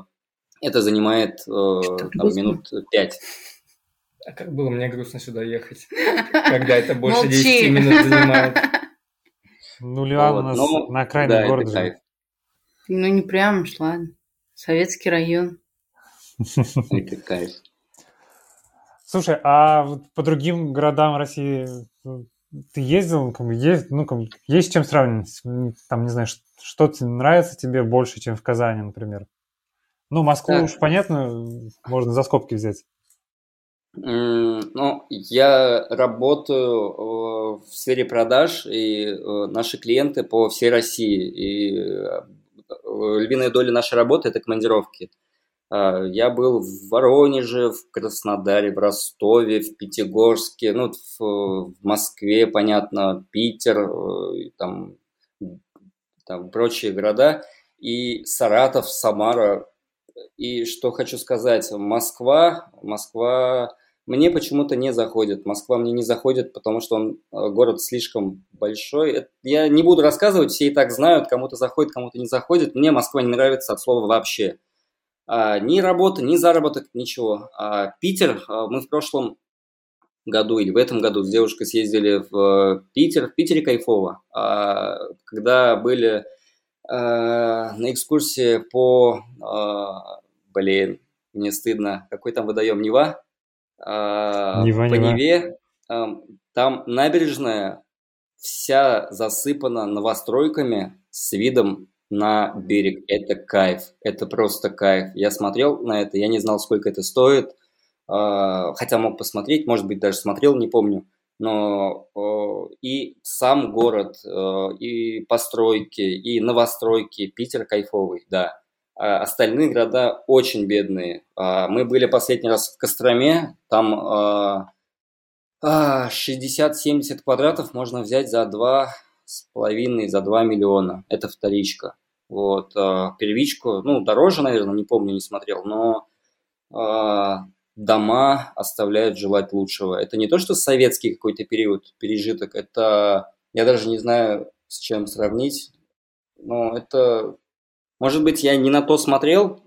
B: это занимает э, там, минут пять.
C: А как было мне грустно сюда ехать, когда это больше 10 минут занимает.
D: Ну, Лиан у нас ну, на окраине да, города.
A: Ну, не прям, ладно. Советский район. (laughs)
B: Это кайф.
D: Слушай, а вот по другим городам России ты ездил, как бы, есть, ну, как бы, есть чем сравнивать? Там, не знаю, что нравится тебе больше, чем в Казани, например? Ну, Москву так. уж понятно, можно за скобки взять.
B: Ну, я работаю э, в сфере продаж, и э, наши клиенты по всей России. И э, львиная доля нашей работы – это командировки. А, я был в Воронеже, в Краснодаре, в Ростове, в Пятигорске, ну, в, Москве, понятно, Питер, там, там прочие города, и Саратов, Самара. И что хочу сказать, Москва, Москва мне почему-то не заходит. Москва мне не заходит, потому что он э, город слишком большой. Я не буду рассказывать, все и так знают, кому-то заходит, кому-то не заходит. Мне Москва не нравится от слова вообще. А, ни работа, ни заработок, ничего. А Питер, а, мы в прошлом году или в этом году с девушкой съездили в э, Питер. В Питере кайфово. Когда были на экскурсии по... Блин, мне стыдно. Какой там водоем? Нева? Нева, по Нева. Неве, там набережная вся засыпана новостройками с видом на берег. Это кайф, это просто кайф. Я смотрел на это, я не знал, сколько это стоит, а, хотя мог посмотреть, может быть, даже смотрел, не помню. Но и сам город, и постройки, и новостройки, Питер кайфовый, да. А остальные города очень бедные. А, мы были последний раз в Костроме, там 60-70 квадратов можно взять за два с половиной, за 2 миллиона. Это вторичка. Вот, первичку, ну, дороже, наверное, не помню, не смотрел, но дома оставляют желать лучшего. Это не то, что советский какой-то период, пережиток, это, я даже не знаю, с чем сравнить, но это может быть, я не на то смотрел,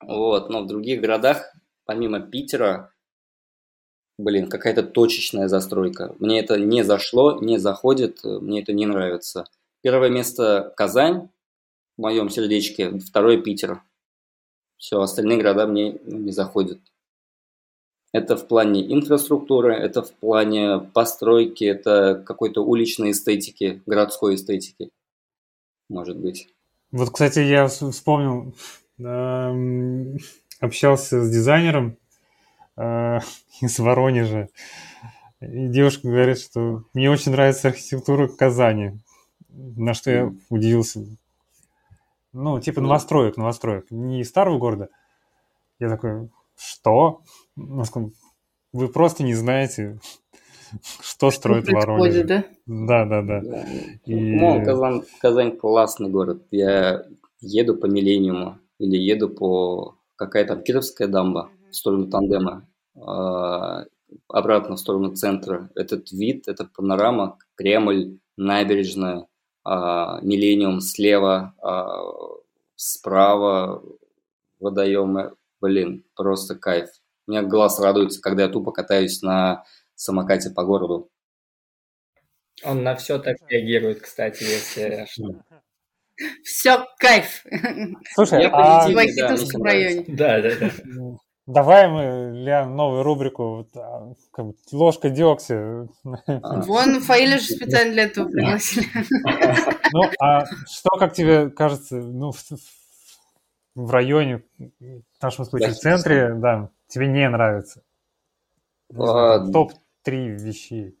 B: вот, но в других городах, помимо Питера, блин, какая-то точечная застройка. Мне это не зашло, не заходит, мне это не нравится. Первое место Казань в моем сердечке, второе Питер. Все, остальные города мне не заходят. Это в плане инфраструктуры, это в плане постройки, это какой-то уличной эстетики, городской эстетики, может быть.
D: Вот, кстати, я вспомнил, общался с дизайнером э, (laughs) из Воронежа. И девушка говорит, что мне очень нравится архитектура Казани. На что я удивился. Ну, типа новостроек, новостроек. Не старого города. Я такой, что? Вы просто не знаете, (laughs) что строит Воронеж? да? Да, да, да. да.
B: И... Ну, Казань, Казань классный город. Я еду по Миллениуму или еду по какая там Кировская дамба в сторону Тандема. А, обратно в сторону центра. Этот вид, эта панорама, Кремль, набережная, а, Миллениум слева, а, справа водоемы. Блин, просто кайф. У меня глаз радуется, когда я тупо катаюсь на самокате по городу.
C: Он на все так реагирует, кстати, если что.
A: Все, кайф.
D: Слушай,
B: Я
D: а
A: В
B: позитивный, да,
A: Вахитовском районе.
C: Да, да, да.
D: Давай мы, Лян, новую рубрику а, как бы, «Ложка дегтя».
B: А,
A: Вон Фаиля же (laughs) специально для этого пригласили. (laughs)
D: Ну, а что, как тебе кажется, ну, в, в районе, в нашем случае, в центре, да, тебе не нравится?
B: А,
D: Топ-3 вещей.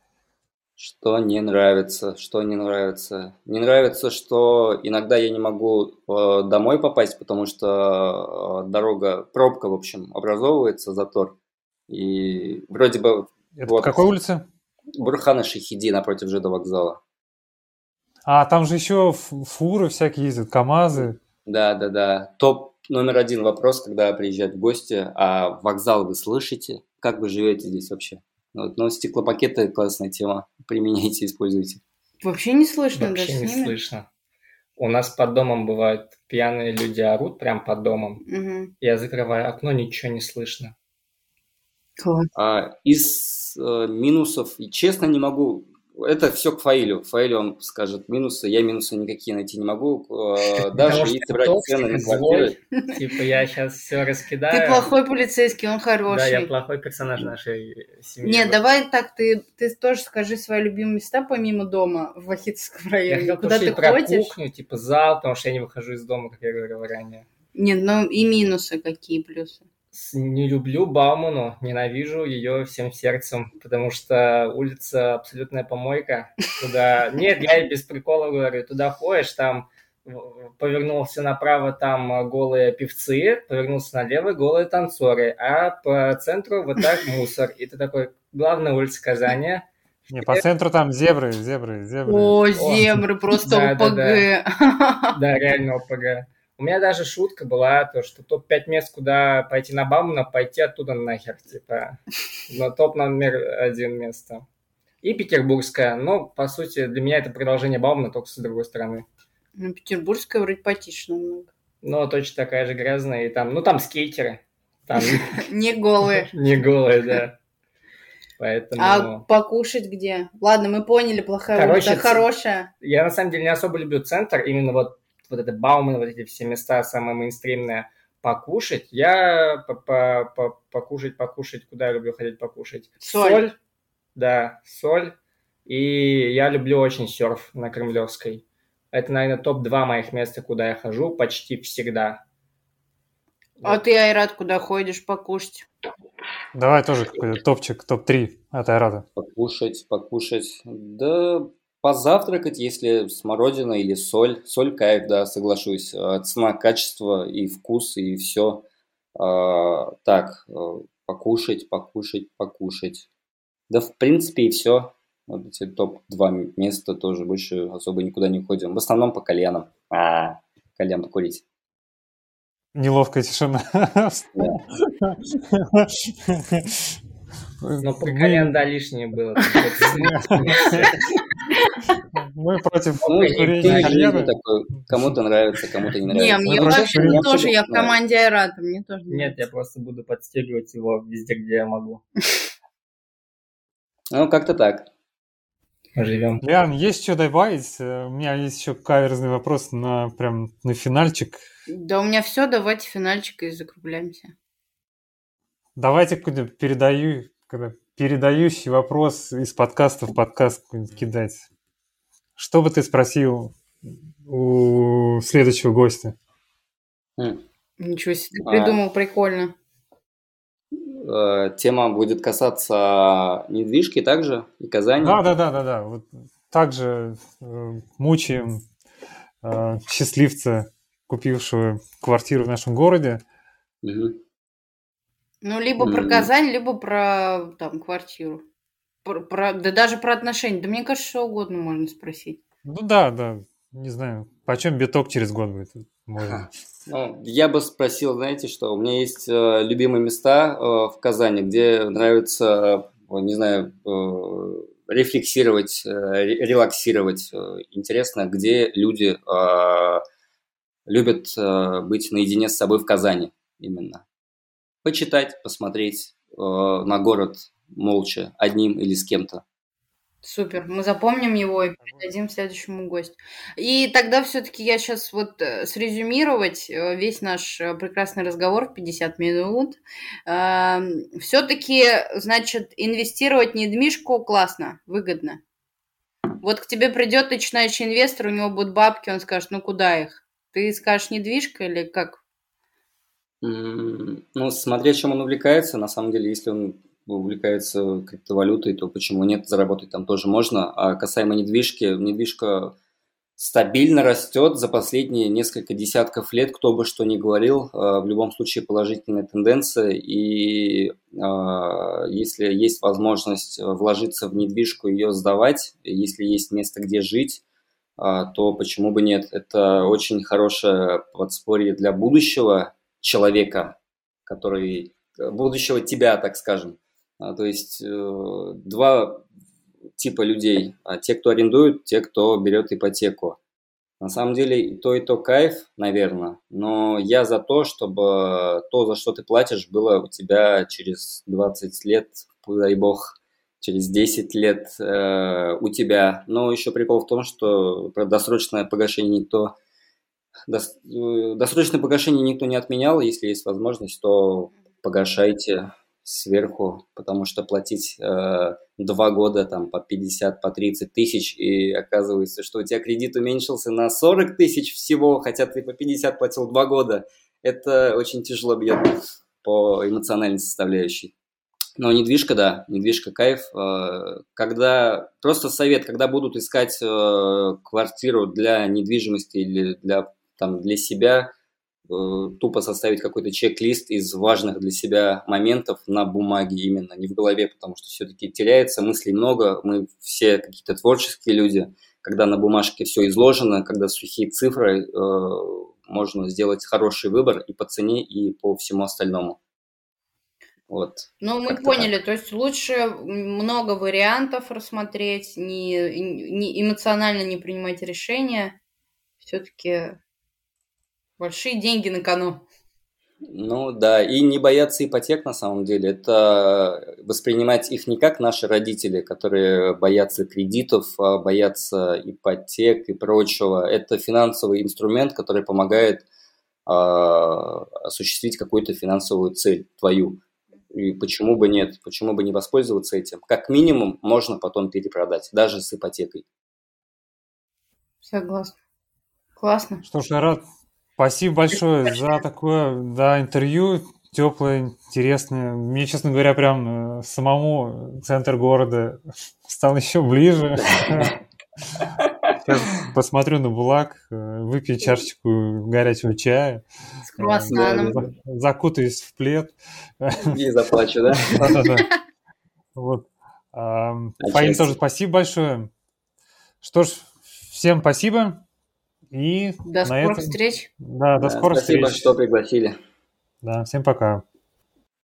B: Что не нравится, что не нравится. Не нравится, что иногда я не могу э, домой попасть, потому что э, дорога, пробка, в общем, образовывается, затор. И вроде бы
D: Это
B: Вот.
D: какой улице?
B: Бурхана Шахиди напротив ЖД вокзала.
D: А, там же еще фуры всякие ездят, КАМАЗы.
B: Да, да, да. Топ номер один вопрос, когда приезжают в гости, а вокзал вы слышите? Как вы живете здесь вообще? Вот, но стеклопакеты классная тема. Применяйте, используйте.
A: Вообще не слышно даже
C: Вообще
A: с
C: не
A: ними.
C: слышно. У нас под домом бывают пьяные люди орут прям под домом.
A: Мгм.
C: Я закрываю окно, ничего не слышно.
A: Класс.
B: А, из э, минусов, и честно не могу, это все к Фаилю. Фаиль он скажет минусы, я минусы никакие найти не могу. Э, Даже если брать цены на квартиры. (laughs)
C: Типа я сейчас все раскидаю.
A: Ты плохой полицейский, он
C: Да, я
A: хороший.
C: плохой персонаж нашей семьи.
A: Нет, давай так, ты, ты тоже скажи свои любимые места помимо дома в Вахитовском
C: Я
A: районе.
C: хотел
A: Куда ты
C: про
A: ходишь?
C: кухню, типа зал, потому что я не выхожу из дома, как я говорил ранее.
A: Нет, ну и минусы какие плюсы.
C: Не люблю Бауману, ненавижу ее всем сердцем, потому что улица абсолютная помойка. Туда... (laughs) Нет, я и без прикола говорю, туда ходишь, там повернулся направо, там э, голые певцы, повернулся налево, голые танцоры, а по центру вот так (laughs) мусор. И ты такой, главная улица Казани,
D: Не, по центру там зебры, зебры, зебры.
A: О, земры, просто
C: Да, да,
A: ОПГ. (laughs)
C: Да, реально ОПГ. У меня даже шутка была, то, что топ-5 мест, куда пойти на Баумана, пойти оттуда нахер, типа. Но топ номер один место. И Петербургская. Ну, по сути, для меня это продолжение Баумана, только с другой стороны.
A: Ну, Петербургская вроде потише намного.
C: Но точно такая же грязная. И там, ну, там скейтеры. Там (laughs)
A: Не голые. (laughs)
C: не голые, да. Поэтому...
A: А покушать где? Ладно, мы поняли, плохая
C: Короче,
A: улица, хорошая.
C: Я на самом деле не особо люблю центр, именно вот, вот это Бауман, вот эти все места самые мейнстримные. Покушать, я по- по- по- покушать, покушать, куда я люблю ходить покушать?
A: Соль.
C: да, соль. И я люблю очень серф на Кремлевской. Это, наверное, топ-2 моих места, куда я хожу почти всегда.
A: А ты, Айрат, куда ходишь покушать?
D: Давай тоже какой-то топчик, топ-3 от Айрата.
B: покушать, покушать. Да, позавтракать, если смородина или соль. Соль кайф, да, соглашусь. А, Цена, качество и вкус, и все. Так, э, покушать, покушать, покушать. Да, в принципе, и все. Вот эти топ-2 места тоже больше особо никуда не ходим. В основном по кальянам. А, кальян покурить.
D: Неловкая тишина.
C: Но про
D: Мы-
C: кальян, да, лишнее было. (laughs)
D: Мы против
B: Ну,
D: курения
B: ты
D: кальяна.
B: кому-то нравится, кому-то не
A: Не,
B: нравится.
A: мне
D: Ну,
A: вообще тоже, я в команде Айрата, мне тоже
C: Нет, я просто буду подстегивать его везде, где я могу. (laughs)
B: Ну, как-то так.
C: Живем.
D: Лиан, есть что добавить? Э, У меня есть еще каверзный вопрос на прям на финальчик.
A: Да у меня все, давайте финальчик и закругляемся.
D: Давайте передаю, когда передающий вопрос из подкаста в подкаст кидать. Что бы ты спросил у следующего гостя?
B: М.
A: Ничего себе,
B: А.
A: придумал, прикольно.
B: Э, Тема будет касаться недвижки также и Казани.
D: Да, да, да, да, да. Вот также э, мучаем э, счастливца, купившего квартиру в нашем городе.
B: Мгм.
A: Ну, либо про. Казань, либо про там квартиру. Про, про- да даже про отношения. Да мне кажется, что угодно можно спросить.
D: Ну да, да, не знаю, почем биток через год будет. Можно.
B: Ну, я бы спросил, знаете что, у меня есть э, любимые места э, в Казани, где нравится не знаю, э, рефлексировать, э, релаксировать. Интересно, где люди любят быть наедине с собой в Казани именно. Почитать, посмотреть на город молча, одним или с кем-то.
A: Супер, мы запомним его и передадим следующему гостю. И тогда все-таки я сейчас вот э, срезюмировать э, весь наш э, прекрасный разговор в 50 минут. Эм, все-таки, значит, инвестировать в недвижку классно, выгодно. Вот к тебе придет начинающий инвестор, у него будут бабки, он скажет, ну куда их? Ты скажешь недвижка или как?
B: Ну, смотря чем он увлекается, на самом деле, если он увлекается криптовалютой, то почему нет, заработать там тоже можно. А касаемо недвижки, недвижка стабильно растет за последние несколько десятков лет, кто бы что ни говорил, а, в любом случае положительная тенденция, и а, если есть возможность вложиться в недвижку, ее сдавать, если есть место, где жить, а, то почему бы нет? Это очень хорошее подспорье для будущего человека, который будущего тебя, так скажем. А, то есть э, два типа людей. А те, кто арендует, те, кто берет ипотеку. На самом деле и то, и то кайф, наверное, но я за то, чтобы то, за что ты платишь, было у тебя через 20 лет, дай бог, через 10 лет э, у тебя. Но еще прикол в том, что про досрочное погашение никто э, досрочное погашение никто не отменял. Если есть возможность, то погашайте сверху, потому что платить э, два года там по 50, по 30 тысяч, и оказывается, что у тебя кредит уменьшился на 40 тысяч всего, хотя ты по 50 платил два года, это очень тяжело бьет по эмоциональной составляющей. Но недвижка, да, недвижка кайф. Э, когда, просто совет, когда будут искать э, квартиру для недвижимости или для, там, для себя, Э, тупо составить какой-то чек-лист из важных для себя моментов на бумаге именно, не в голове, потому что все-таки теряется, мыслей много, мы все какие-то творческие люди, когда на бумажке все изложено, когда сухие цифры, э, можно сделать хороший выбор и по цене, и по всему остальному. Вот.
A: Ну, мы поняли, так. то есть лучше много вариантов рассмотреть, не, не эмоционально не принимать решения, все-таки Большие деньги на кону.
B: Ну да, и не бояться ипотек на самом деле. Это воспринимать их не как наши родители, которые боятся кредитов, а боятся ипотек и прочего. Это финансовый инструмент, который помогает э, осуществить какую-то финансовую цель твою. И почему бы нет? Почему бы не воспользоваться этим? Как минимум можно потом перепродать, даже с ипотекой.
A: Согласна. Классно.
D: Что ж, я рад, Спасибо большое за такое да, интервью теплое, интересное. Мне, честно говоря, прям э, самому центр города (laughs) стал еще ближе. Сейчас посмотрю на Булак, э, выпью чашечку горячего чая.
A: С круассаном.
D: Закутаюсь в плед.
B: И заплачу, да? (laughs) Да-да-да.
D: Вот. Фаин тоже спасибо большое. Что ж, всем спасибо. И
A: до скорых этом... встреч.
D: Да, до да, скорых
B: спасибо,
D: встреч.
B: что пригласили.
D: Да, всем пока.